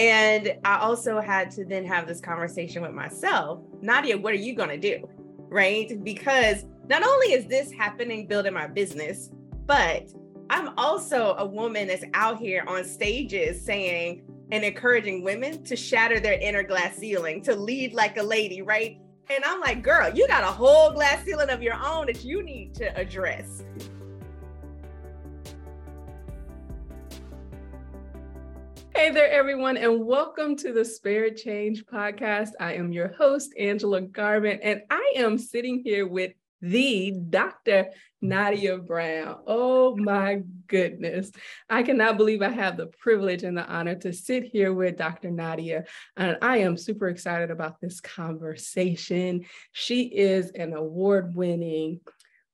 And I also had to then have this conversation with myself Nadia, what are you going to do? Right? Because not only is this happening building my business, but I'm also a woman that's out here on stages saying and encouraging women to shatter their inner glass ceiling, to lead like a lady, right? And I'm like, girl, you got a whole glass ceiling of your own that you need to address. Hey there, everyone, and welcome to the Spared Change podcast. I am your host, Angela Garmon, and I am sitting here with the Dr. Nadia Brown. Oh my goodness. I cannot believe I have the privilege and the honor to sit here with Dr. Nadia. And I am super excited about this conversation. She is an award winning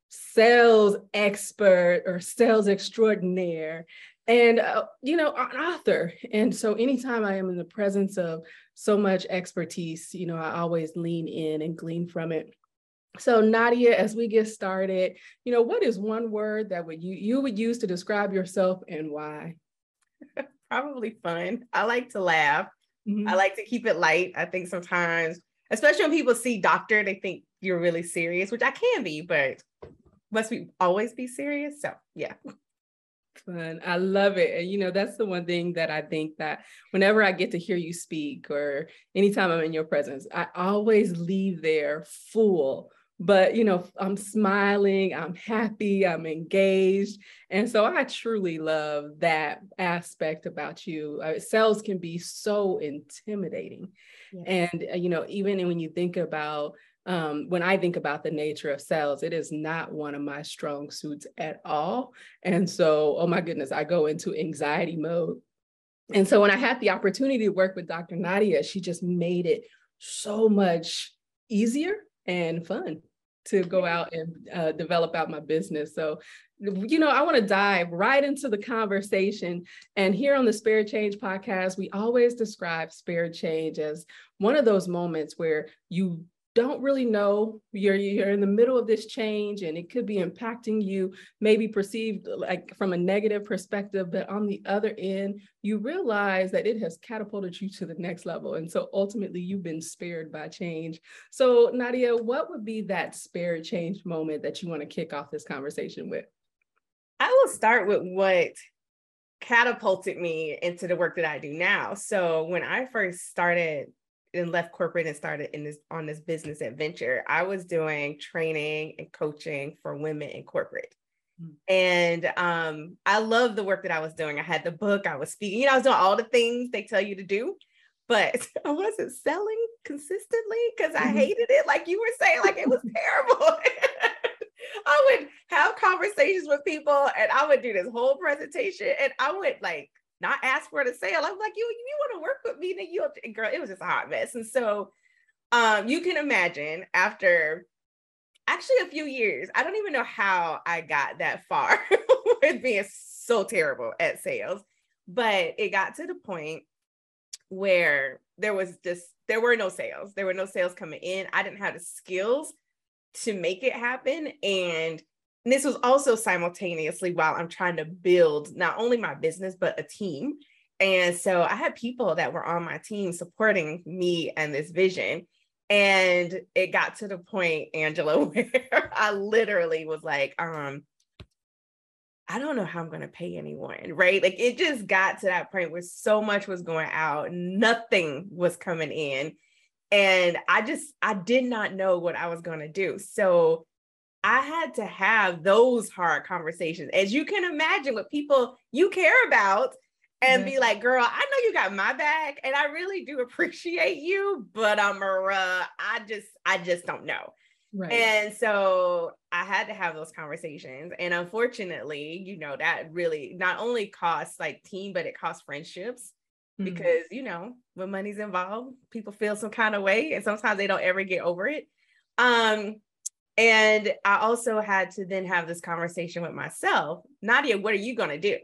sales expert or sales extraordinaire and uh, you know an author. And so anytime i am in the presence of so much expertise you know i always lean in and glean from it. So nadia as we get started you know what is one word that would you you would use to describe yourself and why? Probably fun. I like to laugh. Mm-hmm. i like to keep it light i think sometimes especially when people see doctor they think you're really serious which i can be but must we always be serious? So yeah fun. I love it. And you know, that's the one thing that I think that whenever I get to hear you speak or anytime I'm in your presence, I always leave there full. But you know, I'm smiling, I'm happy, I'm engaged. And so I truly love that aspect about you. Uh, sales can be so intimidating. Yeah. And uh, you know, even when you think about um, when I think about the nature of sales, it is not one of my strong suits at all. And so, oh my goodness, I go into anxiety mode. And so when I had the opportunity to work with Dr. Nadia, she just made it so much easier and fun to go out and uh, develop out my business. So, you know, I want to dive right into the conversation. And here on the Spared Change podcast, we always describe Spared Change as one of those moments where you don't really know you're you're in the middle of this change and it could be impacting you maybe perceived like from a negative perspective but on the other end you realize that it has catapulted you to the next level. And so ultimately you've been spared by change. So nadia what would be that spared change moment that you want to kick off this conversation with? I will start with what catapulted me into the work that i do now. So when i first started and left corporate and started in this on this business adventure, I was doing training and coaching for women in corporate. Mm. And um, I love the work that I was doing. I had the book, I was speaking, you know, I was doing all the things they tell you to do, but I wasn't selling consistently because I mm-hmm. hated it. Like you were saying, like it was terrible. I would have conversations with people and I would do this whole presentation and I would like not ask for the sale. I'm like, you, you want to work with me, then you have to, girl, it was just a hot mess. And so um, you can imagine after actually a few years, I don't even know how I got that far with being so terrible at sales, but it got to the point where there was just there were no sales. There were no sales coming in. I didn't have the skills to make it happen. And and this was also simultaneously while I'm trying to build not only my business, but a team. And so I had people that were on my team supporting me and this vision. And it got to the point, Angela, where I literally was like, um, I don't know how I'm going to pay anyone, right? Like it just got to that point where so much was going out, nothing was coming in. And I just, I did not know what I was going to do. So I had to have those hard conversations, as you can imagine, with people you care about, and be like, "Girl, I know you got my back, and I really do appreciate you, but I'm a, uh, I just, I just don't know." Right. And so I had to have those conversations, and unfortunately, you know, that really not only costs like team, but it costs friendships. Mm-hmm. Because you know, when money's involved, people feel some kind of way, and sometimes they don't ever get over it. Um, and I also had to then have this conversation with myself Nadia, what are you going to do?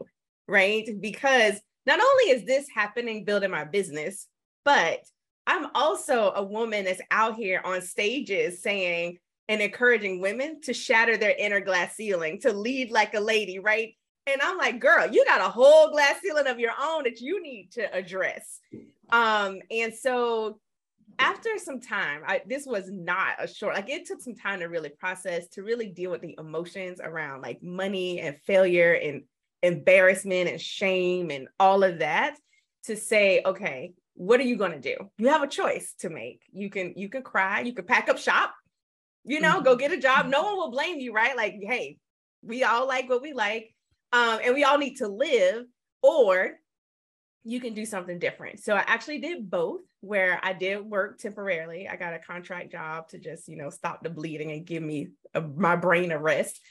Right. Because not only is this happening building my business, but I'm also a woman that's out here on stages saying and encouraging women to shatter their inner glass ceiling, to lead like a lady, right? And I'm like, girl, you got a whole glass ceiling of your own that you need to address. Um, and so after some time, I, this was not a short, like it took some time to really process, to really deal with the emotions around like money and failure and embarrassment and shame and all of that to say, okay, what are you going to do? You have a choice to make. You can, you can cry, you can pack up shop, you know, mm-hmm. go get a job. No one will blame you, right? Like, hey, we all like what we like. Um, and we all need to live, or you can do something different. So I actually did both where I did work temporarily. I got a contract job to just, you know, stop the bleeding and give me a, my brain a rest.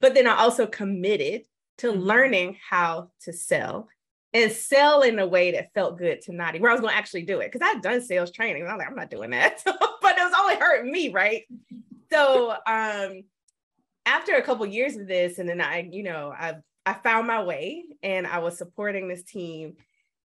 But then I also committed to mm-hmm. learning how to sell and sell in a way that felt good to Nadia, where I was going to actually do it. Cause I'd done sales training. I was like, I'm not doing that. but it was only hurting me, right? So um after a couple years of this, and then I, you know, I I found my way and I was supporting this team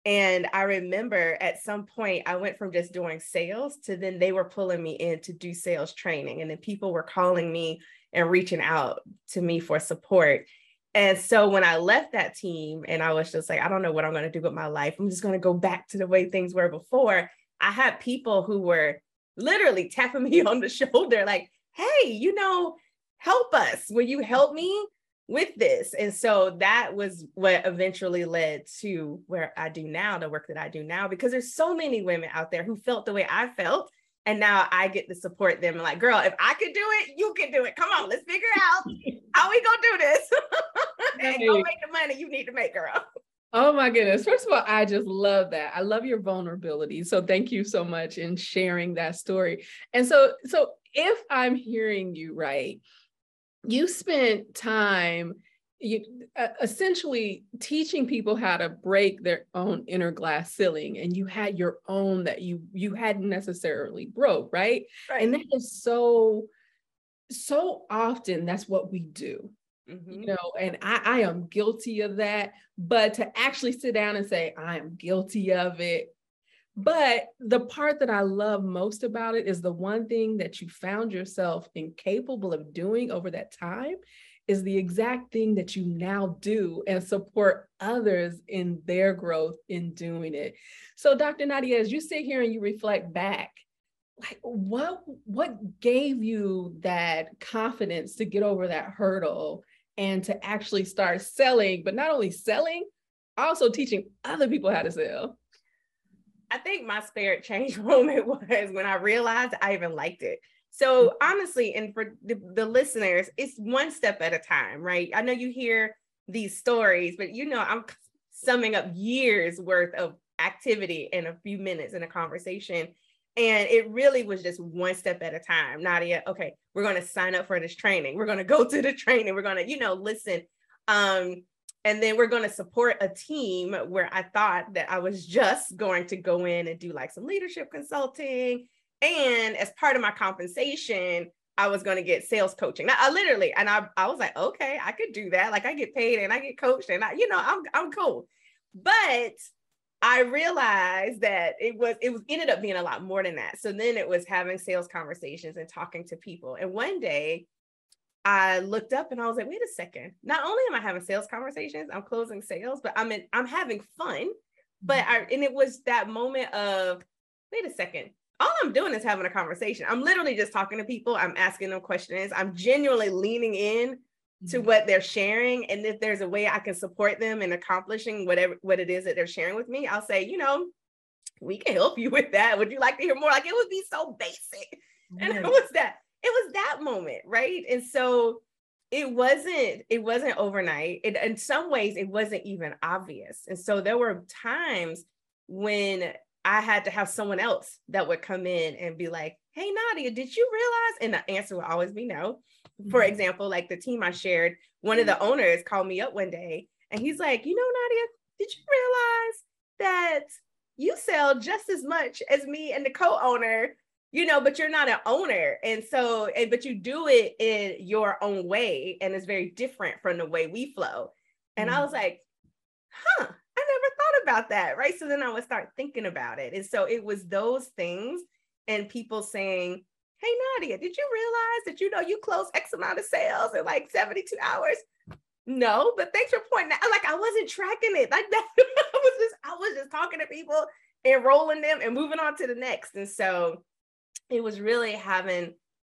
and I remember at some point I went from just doing sales to then they were pulling me in to do sales training. And then people were calling me and reaching out to me for support. And so when I left that team and I was just like, I don't know what I'm going to do with my life, I'm just going to go back to the way things were before. I had people who were literally tapping me on the shoulder, like, hey, you know, help us. Will you help me? With this. And so that was what eventually led to where I do now, the work that I do now, because there's so many women out there who felt the way I felt. And now I get to support them. Like, girl, if I could do it, you can do it. Come on, let's figure out how we gonna do this. and go make the money you need to make, girl. Oh my goodness. First of all, I just love that. I love your vulnerability. So thank you so much in sharing that story. And so so if I'm hearing you right, you spent time you uh, essentially teaching people how to break their own inner glass ceiling and you had your own that you you hadn't necessarily broke right, right. and that is so so often that's what we do mm-hmm. you know and I, I am guilty of that but to actually sit down and say i am guilty of it but the part that I love most about it is the one thing that you found yourself incapable of doing over that time is the exact thing that you now do and support others in their growth in doing it. So Dr. Nadia, as you sit here and you reflect back, like what what gave you that confidence to get over that hurdle and to actually start selling, but not only selling, also teaching other people how to sell? I think my spirit change moment was when I realized I even liked it. So honestly, and for the, the, listeners, it's one step at a time, right? I know you hear these stories, but you know, I'm summing up years worth of activity in a few minutes in a conversation. And it really was just one step at a time. Nadia, okay, we're going to sign up for this training. We're going to go to the training. We're going to, you know, listen. Um, and then we're going to support a team where I thought that I was just going to go in and do like some leadership consulting. And as part of my compensation, I was going to get sales coaching. Now, I literally, and I, I was like, okay, I could do that. Like I get paid and I get coached and I, you know, I'm, I'm cool. But I realized that it was, it was ended up being a lot more than that. So then it was having sales conversations and talking to people. And one day I looked up and I was like, wait a second. Not only am I having sales conversations, I'm closing sales, but I'm in, I'm having fun. But mm-hmm. I and it was that moment of, wait a second. All I'm doing is having a conversation. I'm literally just talking to people. I'm asking them questions. I'm genuinely leaning in to mm-hmm. what they're sharing. And if there's a way I can support them in accomplishing whatever what it is that they're sharing with me, I'll say, you know, we can help you with that. Would you like to hear more? Like it would be so basic. And it was that it was that moment, right? And so it wasn't it wasn't overnight. It, in some ways, it wasn't even obvious. And so there were times when I had to have someone else that would come in and be like, "Hey, Nadia, did you realize?" And the answer would always be no. For mm-hmm. example, like the team I shared, one of the mm-hmm. owners called me up one day, and he's like, "You know, Nadia, did you realize that?" You sell just as much as me and the co-owner you know, but you're not an owner. And so, and, but you do it in your own way. And it's very different from the way we flow. And mm I was like, huh, I never thought about that. Right. So then I would start thinking about it. And so it was those things and people saying, Hey, Nadia, did you realize that, you know, you close X amount of sales in like 72 hours? no, but thanks for pointing out. Like I wasn't tracking it. Like that I was just I was just talking to people, enrolling them and moving on to the next. And so it was really having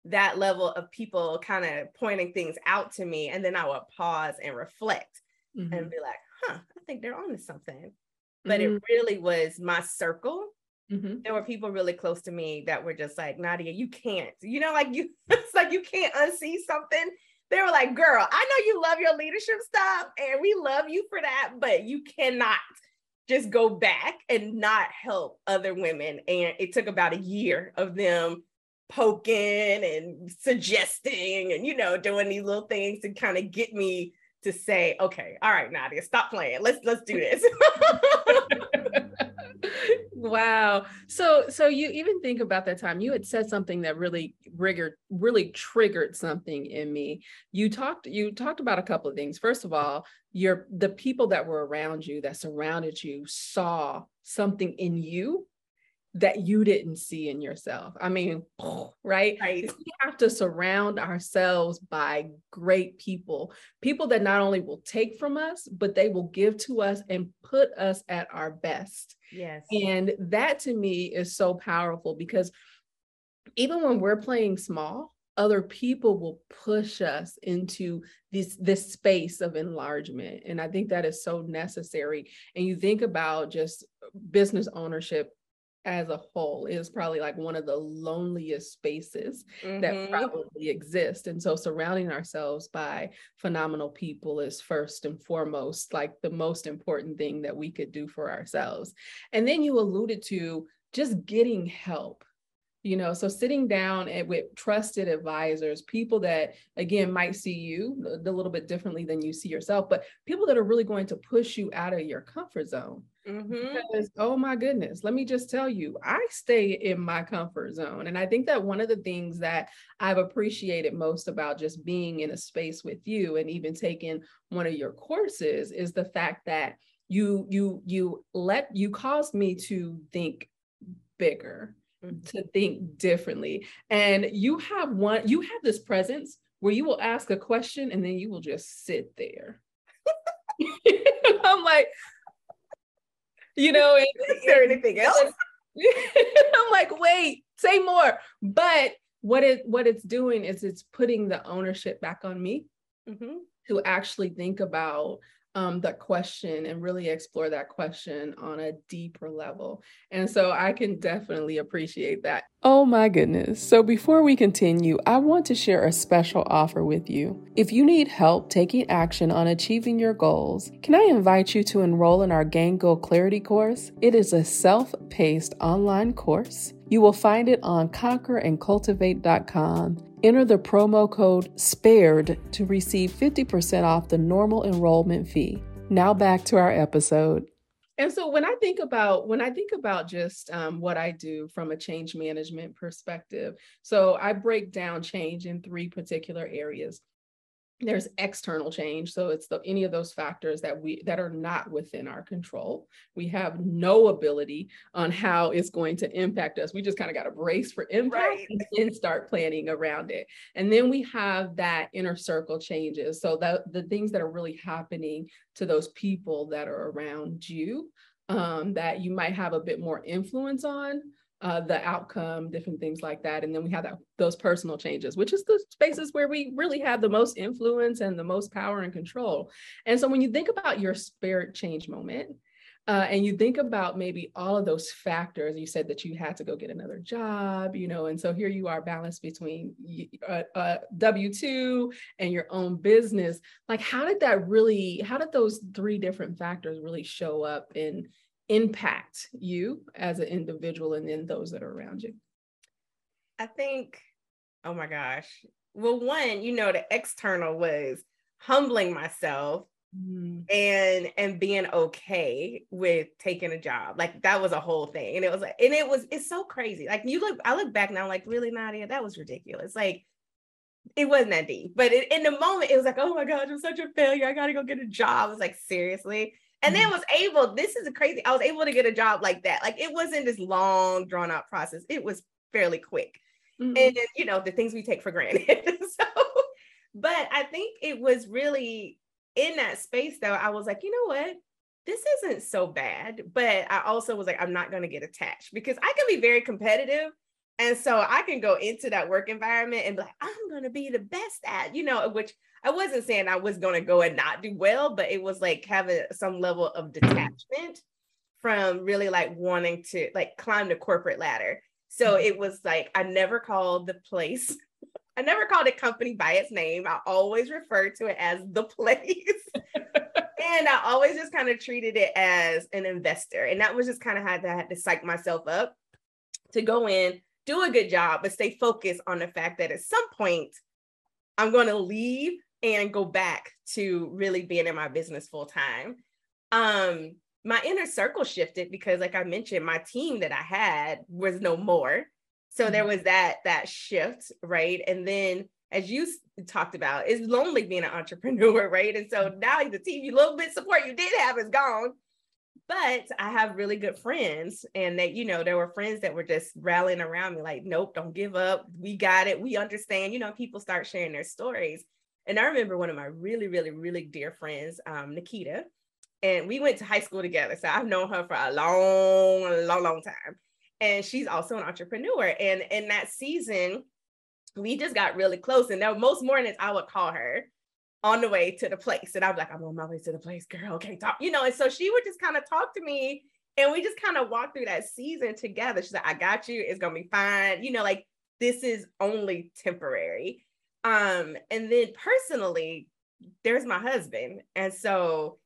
that level of people kind of pointing things out to me. And then I would pause and reflect mm-hmm. and be like, huh, I think they're on to something. But mm-hmm. it really was my circle. Mm-hmm. There were people really close to me that were just like, Nadia, you can't, you know, like you, it's like you can't unsee something. They were like, girl, I know you love your leadership stuff and we love you for that, but you cannot just go back and not help other women. And it took about a year of them poking and suggesting and, you know, doing these little things to kind of get me to say, okay, all right, Nadia, stop playing. Let's let's do this. wow. So so you even think about that time. You had said something that really triggered really triggered something in me. You talked you talked about a couple of things. First of all, your the people that were around you that surrounded you saw something in you that you didn't see in yourself. I mean, right? right. We have to surround ourselves by great people, people that not only will take from us, but they will give to us and put us at our best. Yes. And that to me is so powerful because even when we're playing small, other people will push us into this this space of enlargement and i think that is so necessary and you think about just business ownership as a whole is probably like one of the loneliest spaces mm-hmm. that probably exist and so surrounding ourselves by phenomenal people is first and foremost like the most important thing that we could do for ourselves and then you alluded to just getting help you know so sitting down and with trusted advisors people that again might see you a little bit differently than you see yourself but people that are really going to push you out of your comfort zone mm-hmm. because oh my goodness let me just tell you i stay in my comfort zone and i think that one of the things that i've appreciated most about just being in a space with you and even taking one of your courses is the fact that you you you let you caused me to think bigger Mm-hmm. to think differently. And you have one, you have this presence where you will ask a question and then you will just sit there. I'm like, you know, is there anything else? I'm like, wait, say more. But what it what it's doing is it's putting the ownership back on me mm-hmm. to actually think about um, that question and really explore that question on a deeper level. And so I can definitely appreciate that. Oh my goodness. So before we continue, I want to share a special offer with you. If you need help taking action on achieving your goals, can I invite you to enroll in our Gang Goal Clarity course? It is a self paced online course. You will find it on conquerandcultivate.com Enter the promo code SPARED to receive 50% off the normal enrollment fee. Now back to our episode. And so when I think about when I think about just um, what I do from a change management perspective, so I break down change in three particular areas there's external change. So it's the any of those factors that we that are not within our control. We have no ability on how it's going to impact us. We just kind of got to brace for impact right. and then start planning around it. And then we have that inner circle changes. So that the things that are really happening to those people that are around you um, that you might have a bit more influence on uh, the outcome, different things like that. And then we have that, those personal changes, which is the spaces where we really have the most influence and the most power and control. And so when you think about your spared change moment, uh, and you think about maybe all of those factors, you said that you had to go get another job, you know, and so here you are balanced between uh, uh, W 2 and your own business. Like, how did that really, how did those three different factors really show up in impact you as an individual and then those that are around you? I think, oh my gosh. Well, one, you know, the external was humbling myself mm. and and being okay with taking a job. Like that was a whole thing. And it was like, and it was it's so crazy. Like you look, I look back now, like, really, Nadia, that was ridiculous. Like it wasn't that deep. But it, in the moment, it was like, oh my gosh, I'm such a failure. I gotta go get a job. I was like, seriously and then mm-hmm. was able this is crazy i was able to get a job like that like it wasn't this long drawn out process it was fairly quick mm-hmm. and you know the things we take for granted so but i think it was really in that space though, I was like, you know what? This isn't so bad. But I also was like, I'm not going to get attached because I can be very competitive. And so I can go into that work environment and be like, I'm going to be the best at, you know, which I wasn't saying I was going to go and not do well, but it was like having some level of detachment from really like wanting to like climb the corporate ladder. So mm-hmm. it was like I never called the place. I never called a company by its name. I always referred to it as the place. and I always just kind of treated it as an investor. And that was just kind of how I had to psych myself up to go in, do a good job, but stay focused on the fact that at some point I'm going to leave and go back to really being in my business full time. Um, my inner circle shifted because like i mentioned my team that i had was no more. So mm-hmm. there was that that shift right? And then as you talked about it's lonely being an entrepreneur right? And so mm-hmm. now the team you little bit support you did have is gone. But i have really good friends and that you know there were friends that were just rallying around me like nope don't give up. We got it. We understand. You know people start sharing their stories and i remember one of my really really really dear friends um, nikita and we went to high school together. So I've known her for a long, long, long time. And she's also an entrepreneur. And in that season, we just got really close. And now most mornings I would call her on the way to the place. And I was like, I'm on my way to the place, girl. Okay, talk, you know. And so she would just kind of talk to me. And we just kind of walked through that season together. She's like, I got you. It's gonna be fine. You know, like this is only temporary. Um, and then personally, there's my husband. And so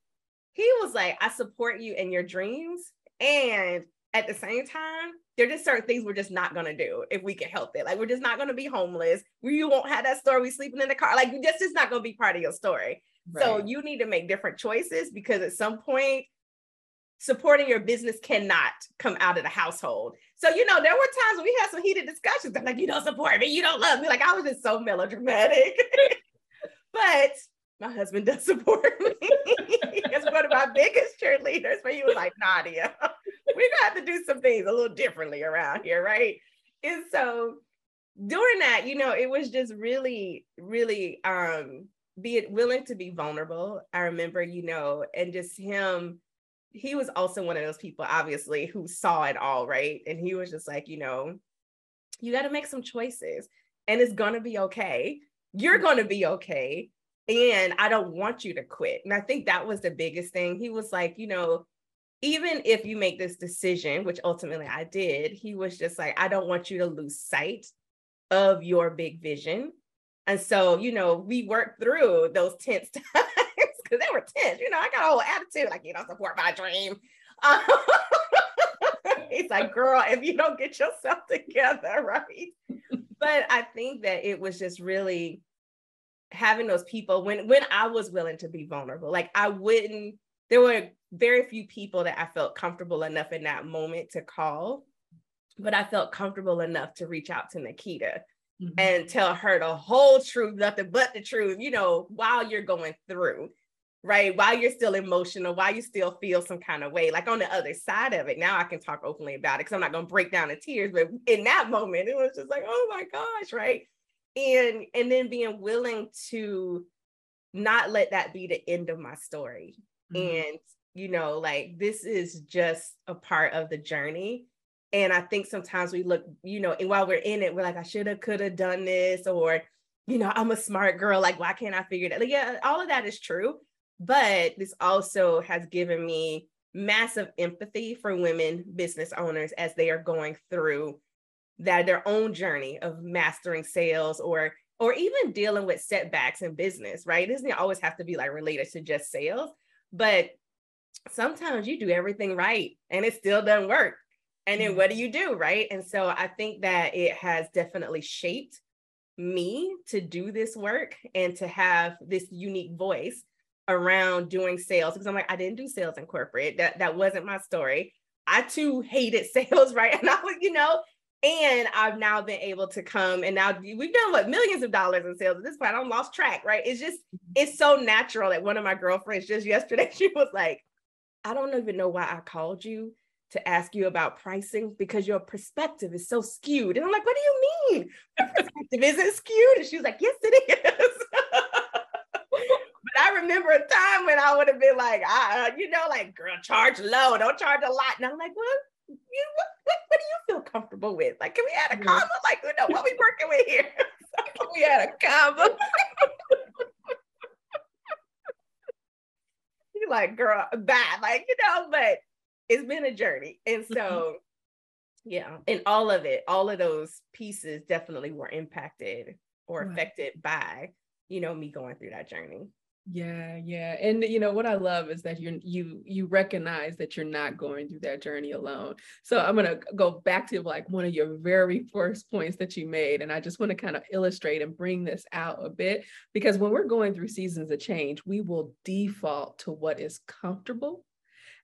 he was like, I support you in your dreams. And at the same time, there are just certain things we're just not gonna do if we can help it. Like we're just not gonna be homeless. We won't have that story. We sleeping in the car. Like that's just not gonna be part of your story. Right. So you need to make different choices because at some point, supporting your business cannot come out of the household. So you know, there were times when we had some heated discussions. I'm like, you don't support me, you don't love me. Like I was just so melodramatic. but my husband does support me. He's one of my biggest cheerleaders, but he was like, Nadia, we're gonna have to do some things a little differently around here, right? And so during that, you know, it was just really, really um be willing to be vulnerable. I remember, you know, and just him, he was also one of those people, obviously, who saw it all, right? And he was just like, you know, you got to make some choices and it's gonna be okay. You're mm. gonna be okay and I don't want you to quit. And I think that was the biggest thing. He was like, you know, even if you make this decision, which ultimately I did, he was just like, I don't want you to lose sight of your big vision. And so, you know, we worked through those tense times because they were tense. You know, I got a whole attitude like, you don't support my dream. Um, it's like, girl, if you don't get yourself together, right? but I think that it was just really having those people when when I was willing to be vulnerable. Like I wouldn't there were very few people that I felt comfortable enough in that moment to call, but I felt comfortable enough to reach out to Nikita mm-hmm. and tell her the whole truth, nothing but the truth, you know, while you're going through, right? While you're still emotional, while you still feel some kind of way, like on the other side of it. Now I can talk openly about it because I'm not going to break down in tears, but in that moment, it was just like, oh my gosh, right? and and then being willing to not let that be the end of my story mm-hmm. and you know like this is just a part of the journey and i think sometimes we look you know and while we're in it we're like i should have could have done this or you know i'm a smart girl like why can't i figure that like yeah all of that is true but this also has given me massive empathy for women business owners as they are going through that their own journey of mastering sales or or even dealing with setbacks in business, right? It doesn't always have to be like related to just sales, but sometimes you do everything right and it still doesn't work. And then mm-hmm. what do you do, right? And so I think that it has definitely shaped me to do this work and to have this unique voice around doing sales because I'm like I didn't do sales in corporate. That that wasn't my story. I too hated sales, right? And I was, you know, and I've now been able to come and now we've done what millions of dollars in sales at this point. I'm lost track, right? It's just, mm-hmm. it's so natural that one of my girlfriends just yesterday, she was like, I don't even know why I called you to ask you about pricing because your perspective is so skewed. And I'm like, what do you mean? My perspective isn't skewed. And she was like, yes, it is. Remember a time when I would have been like, I, uh, you know, like, girl, charge low, don't charge a lot. And I'm like, well, you, what, what, what do you feel comfortable with? Like, can we add a comma? Like, you know, what we working with here? can we add a comma? You're like, girl, bad, like, you know, but it's been a journey. And so, mm-hmm. yeah, and all of it, all of those pieces definitely were impacted or affected by, you know, me going through that journey. Yeah, yeah. And you know what I love is that you're you you recognize that you're not going through that journey alone. So I'm going to go back to like one of your very first points that you made and I just want to kind of illustrate and bring this out a bit because when we're going through seasons of change, we will default to what is comfortable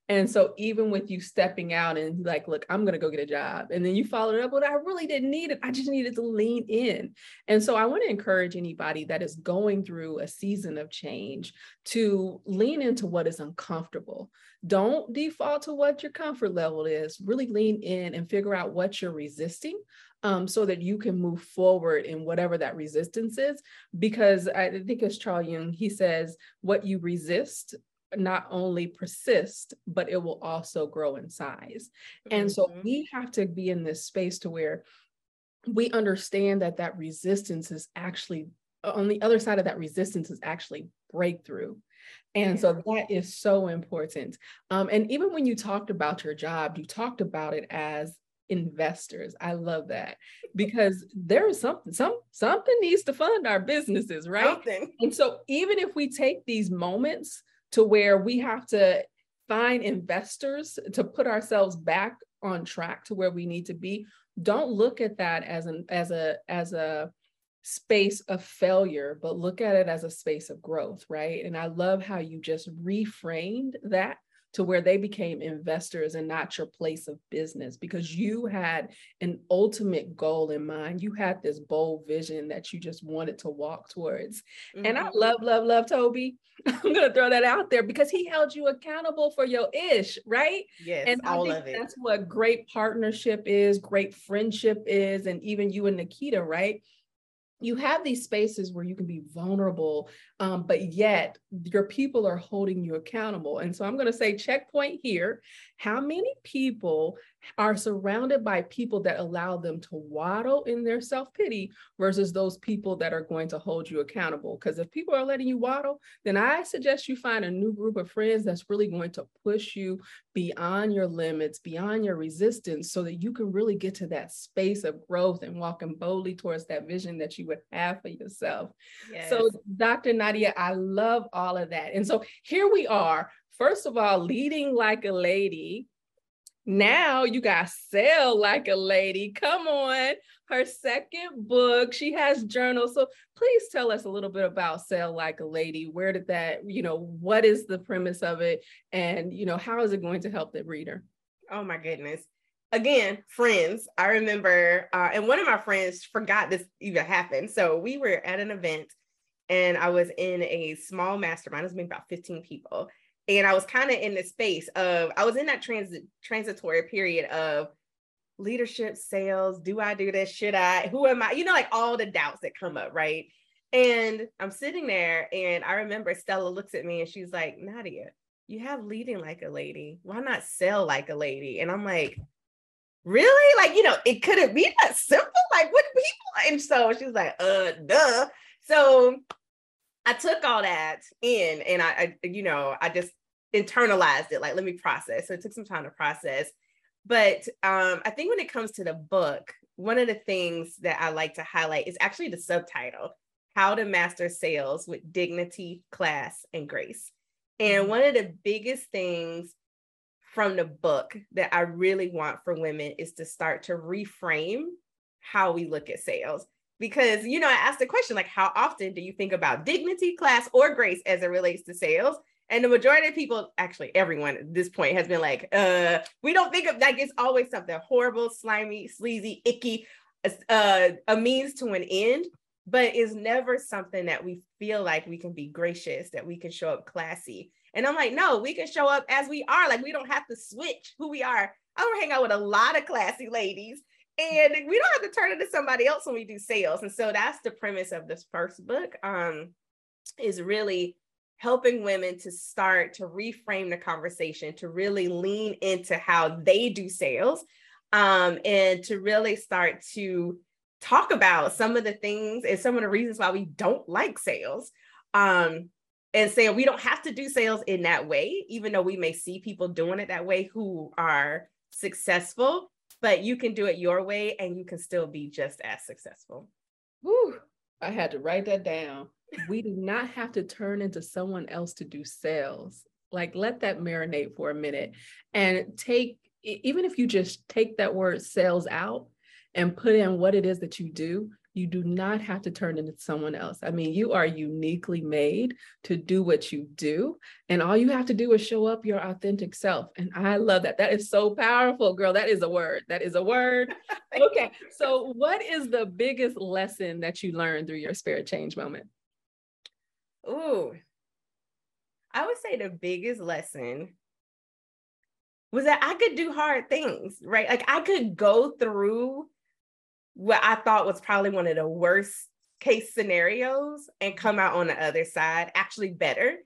and so even with you stepping out and like, look, I'm gonna go get a job. And then you followed up, but I really didn't need it. I just needed to lean in. And so I want to encourage anybody that is going through a season of change to lean into what is uncomfortable. Don't default to what your comfort level is. Really lean in and figure out what you're resisting um, so that you can move forward in whatever that resistance is. Because I think it's Charles Jung, he says, what you resist not only persist, but it will also grow in size. Mm-hmm. And so mm-hmm. we have to be in this space to where we understand that that resistance is actually on the other side of that resistance is actually breakthrough. And yeah. so that is so important. Um, and even when you talked about your job, you talked about it as investors. I love that because there is something, some something needs to fund our businesses, right? Something. And so even if we take these moments to where we have to find investors to put ourselves back on track to where we need to be. Don't look at that as an as a as a space of failure but look at it as a space of growth right? And i love how you just reframed that to where they became investors and not your place of business because you had an ultimate goal in mind. You had this bold vision that you just wanted to walk towards. Mm-hmm. And I mm-hmm. love, love, love Toby. I'm going to throw that out there because he held you accountable for your ish, right? Yes, and all of it. That's what great partnership is, great friendship is, and even you and Nikita, right? You have these spaces where you can be vulnerable, um, but yet your people are holding you accountable. And so I'm going to say, checkpoint here. How many people are surrounded by people that allow them to waddle in their self pity versus those people that are going to hold you accountable? Because if people are letting you waddle, then I suggest you find a new group of friends that's really going to push you beyond your limits, beyond your resistance, so that you can really get to that space of growth and walking boldly towards that vision that you would have for yourself. Yes. So, Dr. Nadia, I love all of that. And so here we are. First of all, leading like a lady, now you got sell like a lady. Come on. Her second book. She has journals. So please tell us a little bit about Sell Like a Lady. Where did that, you know, what is the premise of it? And, you know, how is it going to help the reader? Oh my goodness. Again, friends. I remember, uh, and one of my friends forgot this even happened. So we were at an event and I was in a small mastermind. It was maybe about 15 people and I was kind of in the space of I was in that transit transitory period of leadership, sales. Do I do this? Should I? Who am I? You know, like all the doubts that come up, right? And I'm sitting there, and I remember Stella looks at me and she's like, Nadia, you have leading like a lady. Why not sell like a lady? And I'm like, really? Like, you know, it couldn't be that simple. Like, what people? And so she's like, uh, duh. So I took all that in and I, I, you know, I just internalized it like let me process. So it took some time to process. But um, i think when it comes to the book one of the things that i like to highlight is actually the subtitle how to master sales with dignity class and grace. And mm-hmm. one of the biggest things from the book that i really want for women is to start to reframe how we look at sales. Because you know i asked the question like how often do you think about dignity class or grace as it relates to sales and the majority of people, actually everyone at this point, has been like, uh, we don't think of like it's always something horrible, slimy, sleazy, icky, uh, a means to an end, but is never something that we feel like we can be gracious, that we can show up classy. And I'm like, no, we can show up as we are. Like we don't have to switch who we are. I don't hang out with a lot of classy ladies. And we don't have to turn into somebody else when we do sales. And so that's the premise of this first book. Um, is really helping women to start to reframe the conversation, to really lean into how they do sales, um, and to really start to talk about some of the things and some of the reasons why we don't like sales. Um, and saying we don't have to do sales in that way, even though we may see people doing it that way who are successful, but you can do it your way and you can still be just as successful. Whew, I had to write that down. We do not have to turn into someone else to do sales. Like, let that marinate for a minute and take, even if you just take that word sales out and put in what it is that you do, you do not have to turn into someone else. I mean, you are uniquely made to do what you do. And all you have to do is show up your authentic self. And I love that. That is so powerful, girl. That is a word. That is a word. okay. So, what is the biggest lesson that you learned through your spared change moment? Ooh, I would say the biggest lesson was that I could do hard things, right? Like I could go through what I thought was probably one of the worst case scenarios and come out on the other side actually better.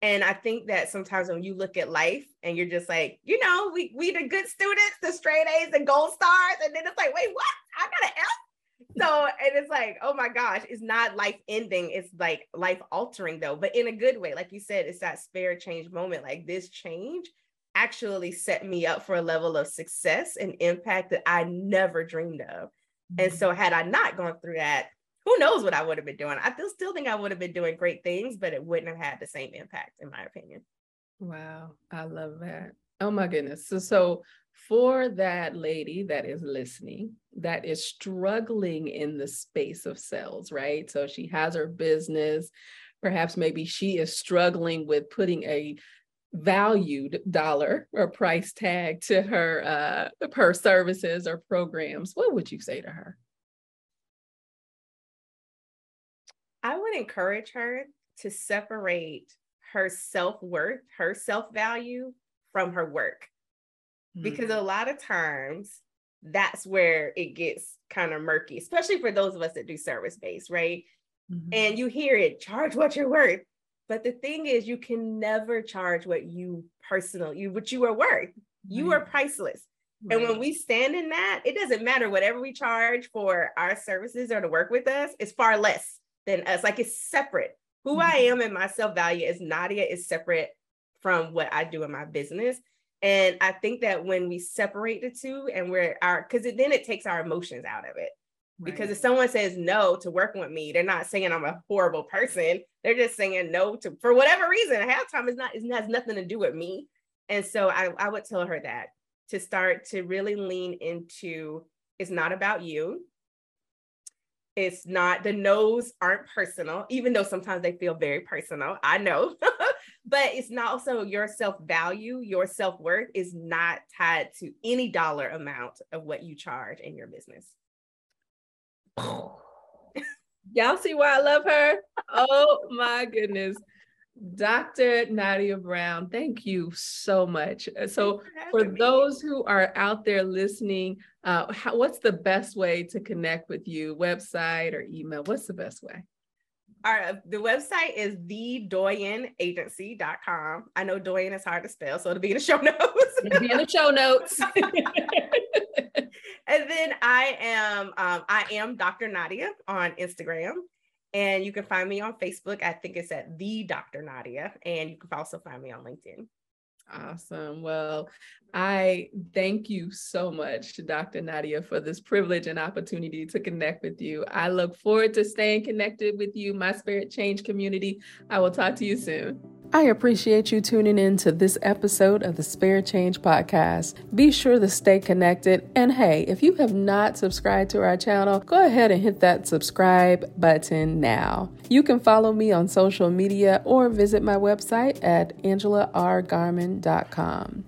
And I think that sometimes when you look at life and you're just like, you know, we we the good students, the straight A's and gold stars, and then it's like, wait, what? I got an F. So and it's like, oh my gosh, it's not life ending, it's like life altering though, but in a good way. Like you said, it's that spare change moment. Like this change actually set me up for a level of success and impact that I never dreamed of. And so had I not gone through that, who knows what I would have been doing? I still still think I would have been doing great things, but it wouldn't have had the same impact, in my opinion. Wow, I love that. Oh my goodness. So so for that lady that is listening, that is struggling in the space of sales, right? So she has her business. Perhaps maybe she is struggling with putting a valued dollar or price tag to her uh her services or programs what would you say to her i would encourage her to separate her self-worth her self-value from her work mm-hmm. because a lot of times that's where it gets kind of murky especially for those of us that do service based right mm-hmm. and you hear it charge what you're worth but the thing is, you can never charge what you personal, you what you are worth. You are priceless. Right. And when we stand in that, it doesn't matter whatever we charge for our services or to work with us, it's far less than us. Like it's separate. Who mm-hmm. I am and my self value as Nadia is separate from what I do in my business. And I think that when we separate the two and we're our, because then it takes our emotions out of it. Right. Because if someone says no to working with me, they're not saying I'm a horrible person. They're just saying no to for whatever reason. Half time is not it has nothing to do with me. And so I, I would tell her that to start to really lean into it's not about you. It's not the no's aren't personal, even though sometimes they feel very personal. I know, but it's not also your self value, your self worth is not tied to any dollar amount of what you charge in your business. Y'all see why I love her? Oh my goodness. Dr. Nadia Brown, thank you so much. Uh, so, for those who are out there listening, uh, how, what's the best way to connect with you? Website or email? What's the best way? All right, the website is thedoyenneagency.com. I know Doyenne is hard to spell, so it'll be in the show notes. it'll be in the show notes. and then I am um, I am Dr. Nadia on Instagram. And you can find me on Facebook. I think it's at the Dr. Nadia. And you can also find me on LinkedIn. Awesome. Well, I thank you so much, Dr. Nadia, for this privilege and opportunity to connect with you. I look forward to staying connected with you, my spared change community. I will talk to you soon. I appreciate you tuning in to this episode of the Spared Change Podcast. Be sure to stay connected. And hey, if you have not subscribed to our channel, go ahead and hit that subscribe button now. You can follow me on social media or visit my website at angelargarmon.com. Amazon.com.